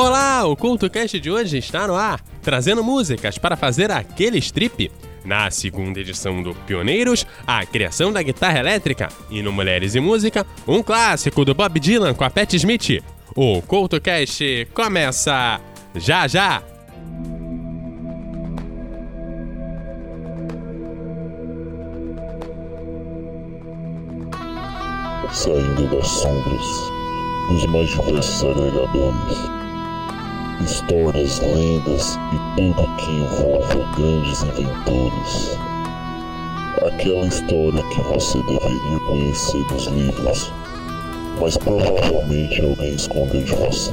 Olá, o CultoCast de hoje está no ar, trazendo músicas para fazer aquele strip. Na segunda edição do Pioneiros, a criação da guitarra elétrica. E no Mulheres e Música, um clássico do Bob Dylan com a Pat Smith. O CultoCast começa já já! Saindo das sombras, dos mais diversos agregadores. Histórias, lendas e tudo que envolve grandes inventores. Aquela história que você deveria conhecer dos livros, mas provavelmente alguém escondeu de você.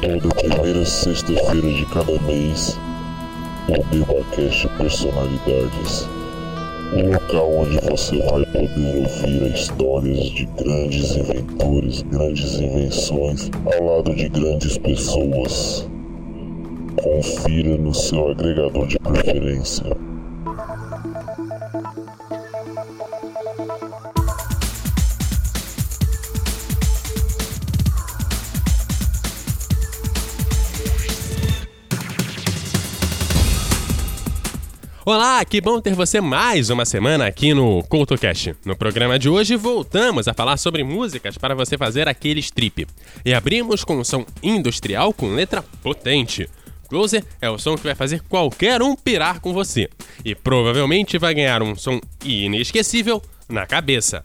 Toda primeira sexta-feira de cada mês, o Bebacast Personalidades um local onde você vai poder ouvir histórias de grandes inventores, grandes invenções, ao lado de grandes pessoas. Confira no seu agregador de preferência. Olá, que bom ter você mais uma semana aqui no CoutoCast. No programa de hoje voltamos a falar sobre músicas para você fazer aquele strip. E abrimos com um som industrial com letra potente. Closer é o som que vai fazer qualquer um pirar com você. E provavelmente vai ganhar um som inesquecível na cabeça.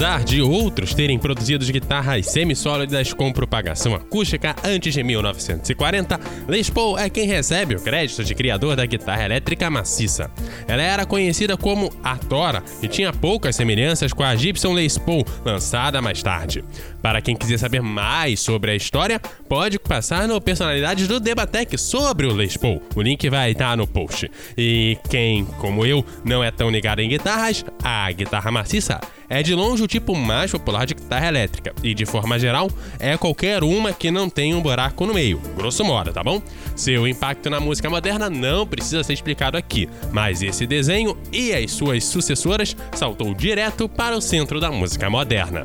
Apesar de outros terem produzido guitarras semissólidas com propagação acústica antes de 1940, Les Paul é quem recebe o crédito de criador da guitarra elétrica maciça. Ela era conhecida como a Tora e tinha poucas semelhanças com a Gibson Les Paul, lançada mais tarde. Para quem quiser saber mais sobre a história, pode passar no Personalidades do Debatec sobre o Les Paul. O link vai estar no post. E quem, como eu, não é tão ligado em guitarras, a guitarra maciça é de longe o tipo mais popular de guitarra elétrica e, de forma geral, é qualquer uma que não tenha um buraco no meio, grosso modo, tá bom? Seu impacto na música moderna não precisa ser explicado aqui, mas esse desenho e as suas sucessoras saltou direto para o centro da música moderna.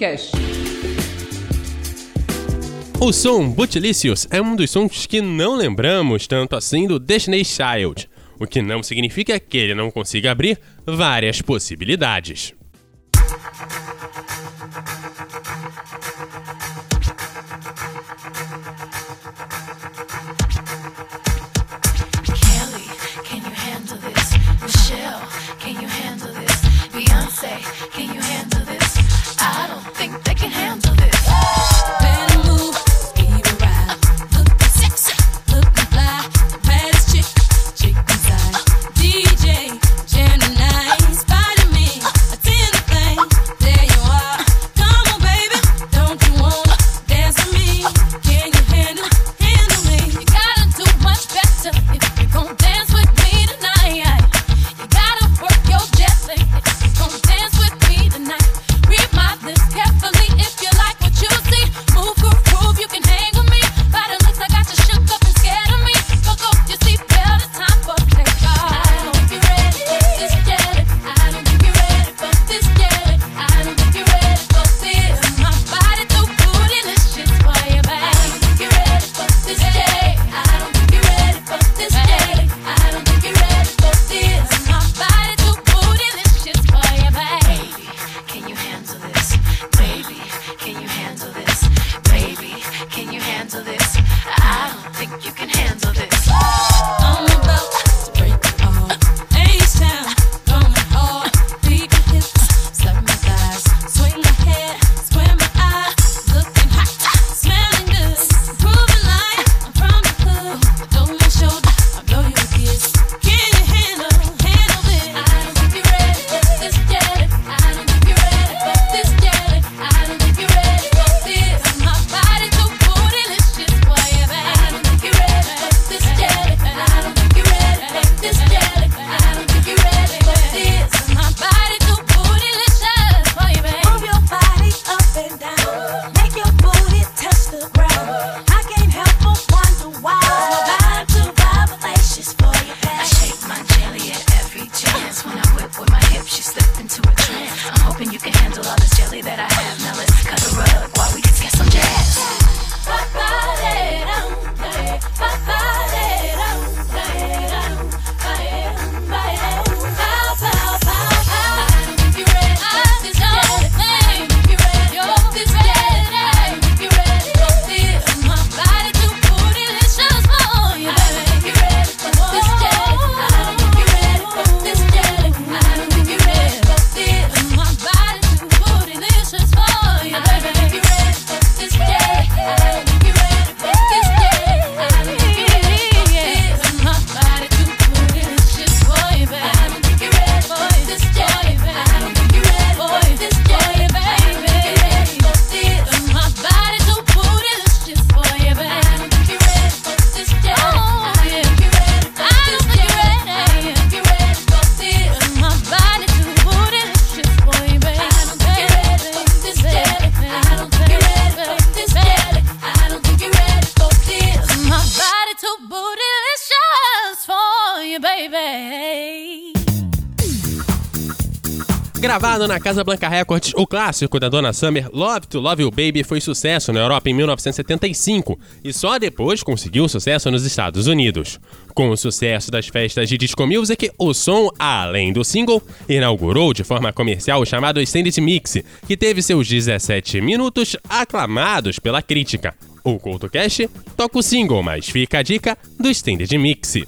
CoutoCast. O som Bootylicious é um dos sons que não lembramos tanto assim do Destiny's Child, o que não significa que ele não consiga abrir várias possibilidades. Na Casa Blanca Records, o clássico da Donna Summer, Love to Love You Baby, foi sucesso na Europa em 1975 e só depois conseguiu sucesso nos Estados Unidos. Com o sucesso das festas de disco music, o som, além do single, inaugurou de forma comercial o chamado Extended Mix, que teve seus 17 minutos aclamados pela crítica. O CoutoCast toca o single, mas fica a dica do Extended Mix.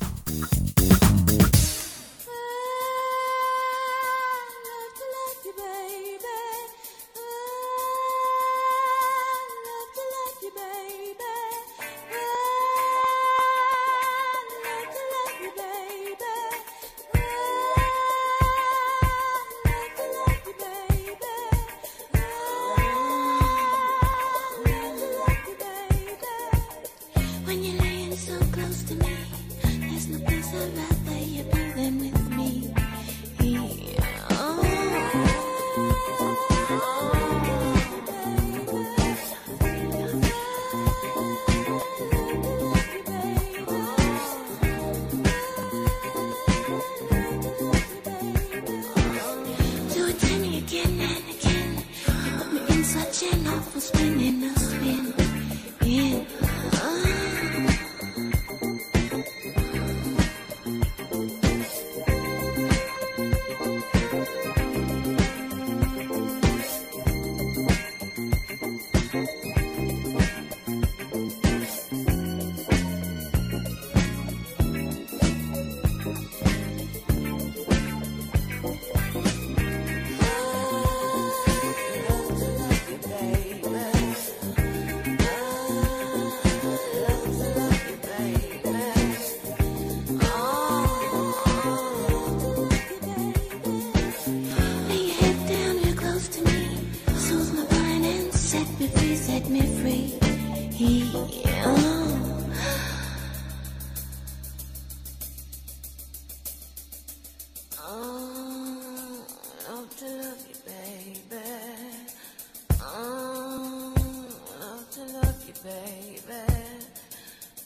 Baby.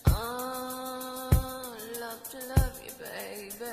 Oh, love to love you, baby.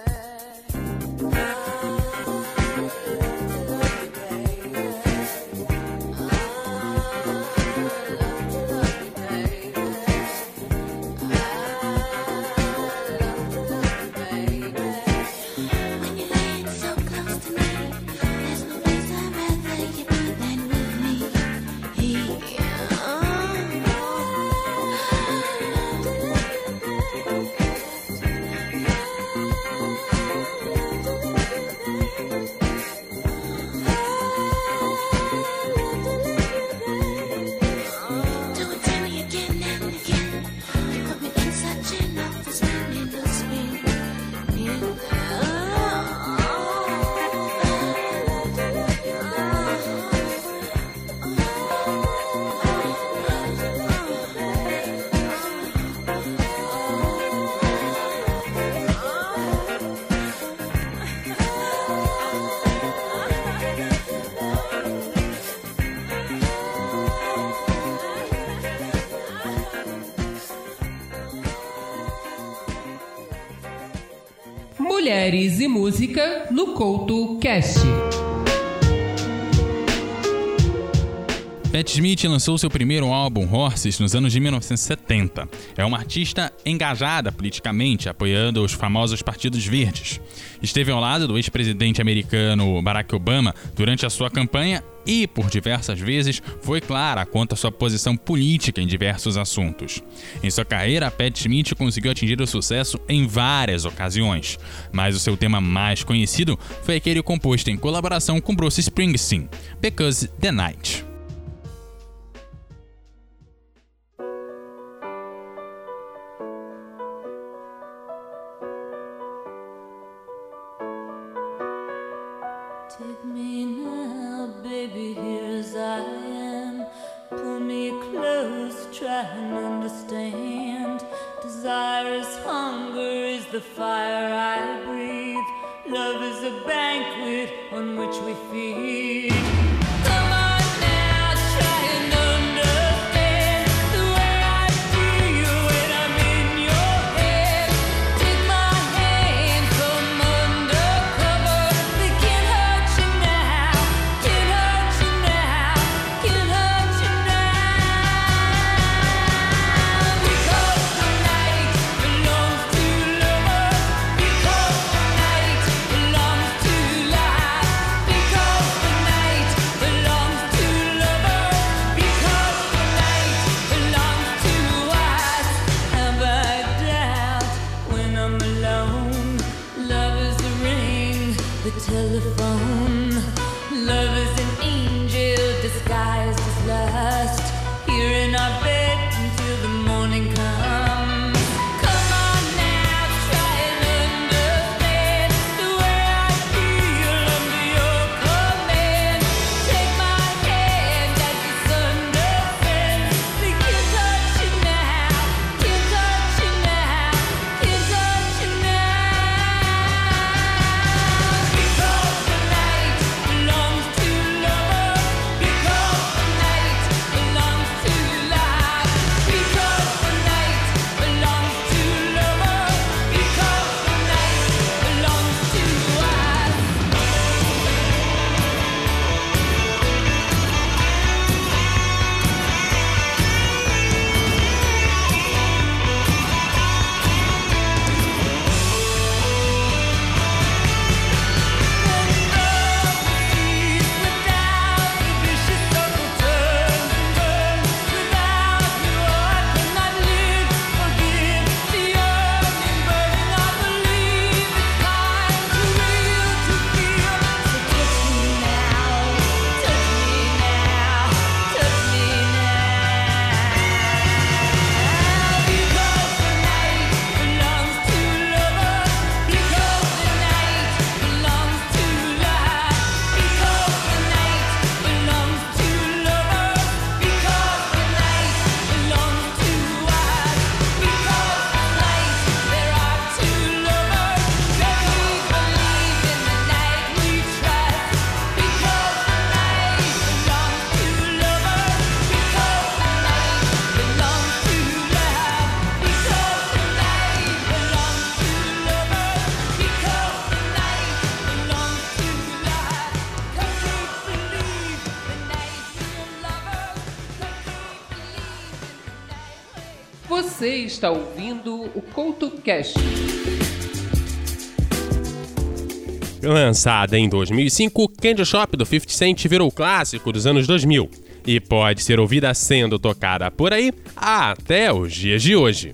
E música no Couto Cast. Pat Smith lançou seu primeiro álbum, Horses, nos anos de 1970. É uma artista engajada politicamente, apoiando os famosos partidos verdes. Esteve ao lado do ex-presidente americano Barack Obama durante a sua campanha e, por diversas vezes, foi clara quanto à sua posição política em diversos assuntos. Em sua carreira, Pat Smith conseguiu atingir o sucesso em várias ocasiões, mas o seu tema mais conhecido foi aquele composto em colaboração com Bruce Springsteen, Because the Night. The fire Você está ouvindo o CoutoCast. Lançada em 2005, Candy Shop do 50 Cent virou clássico dos anos 2000 e pode ser ouvida sendo tocada por aí até os dias de hoje.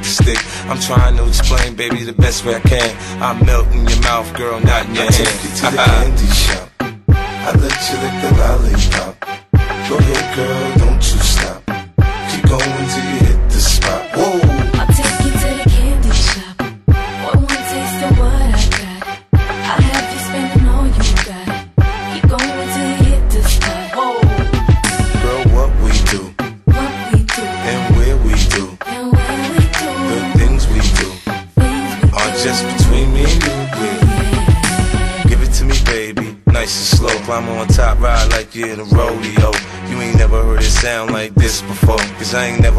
the stick. I'm trying to explain, baby, the best way I can. I melt in your mouth, girl, not in your I hand. take you to the candy shop. I let you lick the lollipop. Go ahead, girl, don't you stop. Keep going till you hit the spot. Whoa. Before. Cause I ain't never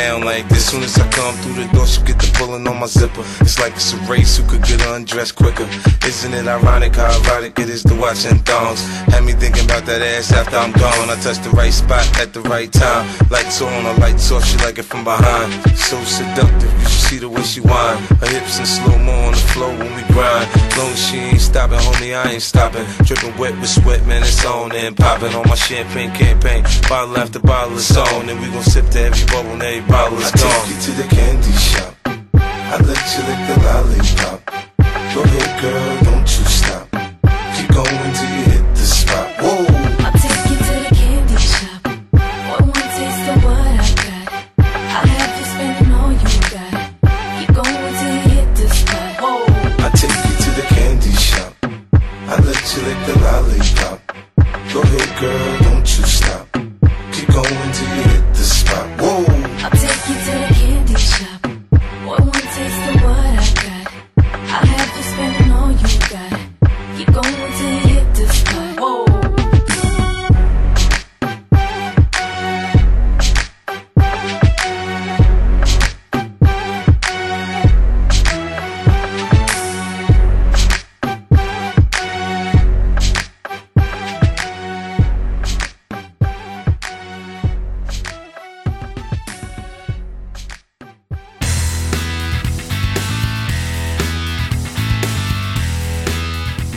down like this. Soon as I come through the door, she get the pulling on my zipper. It's like it's a race who could get undressed quicker. Isn't it ironic how erotic it is to watch in thongs? Had me thinking about that ass after I'm gone. I touch the right spot at the right time. Lights on, or lights off, she like it from behind. So seductive, you should see the way she whine. Her hips in slow mo on the floor when we grind. Long she ain't stopping, homie, I ain't stopping. Dripping wet with sweat, man, it's on and popping on my champagne campaign. Bottle after bottle is on, and we gon' sip to every Ray Bowers gone.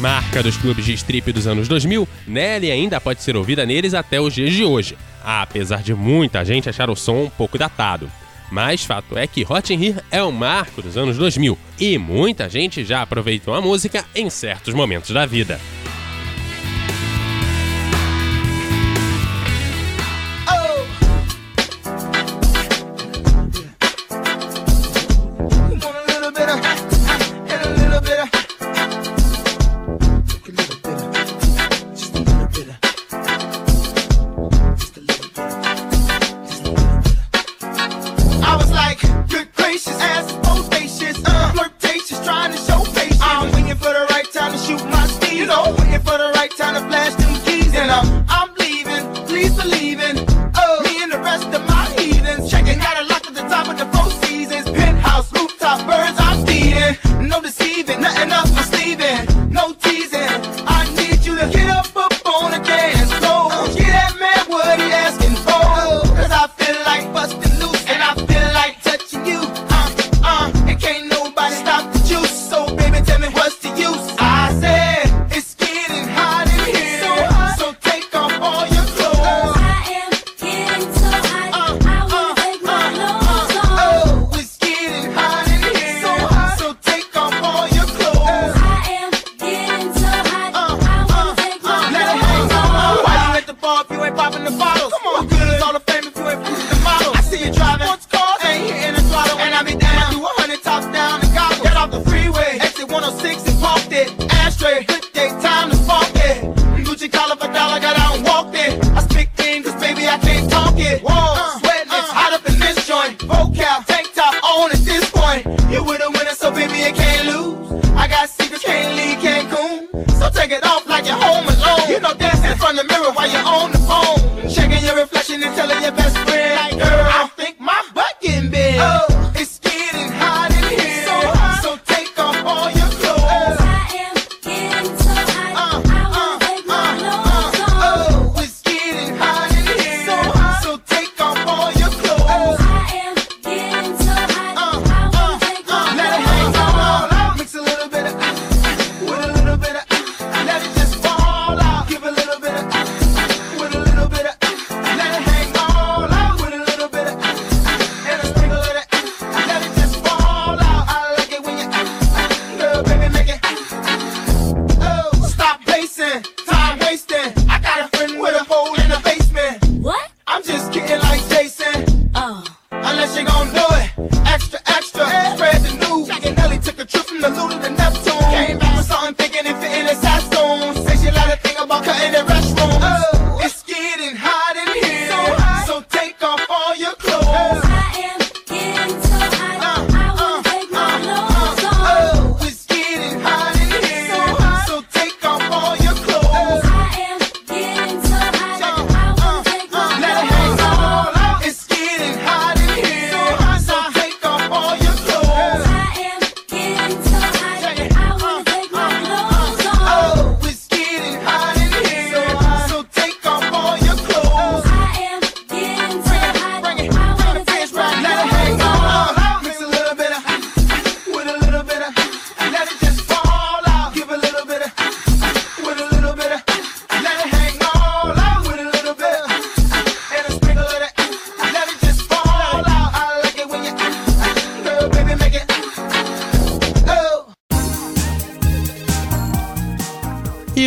marca dos clubes de strip dos anos 2000, Nelly ainda pode ser ouvida neles até os dias de hoje, apesar de muita gente achar o som um pouco datado. Mas fato é que Hot in Here é o marco dos anos 2000 e muita gente já aproveitou a música em certos momentos da vida. honking, warm, sweating, it's hot up in this joint. Vocal, tank top on at this point. You're with a winner, so baby, you can't lose. I got secrets, can't leave Cancun. So take it off like you're home alone. You know, dancing in front of the mirror while you're on the phone. Checking your reflection and telling your best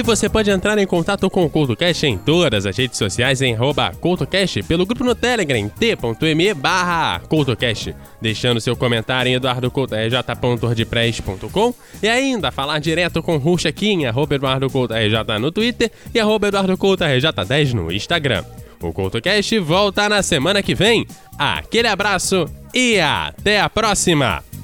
você pode entrar em contato com o CultoCast em todas as redes sociais em CultoCast, pelo grupo no Telegram, t.me barra CultoCast, deixando seu comentário em eduardocultorj.wordpress.com é, e ainda falar direto com Ruxa aqui em eduardocultorj é, no Twitter e eduardocultorj10 é, no Instagram. O CultoCast volta na semana que vem. Aquele abraço e até a próxima!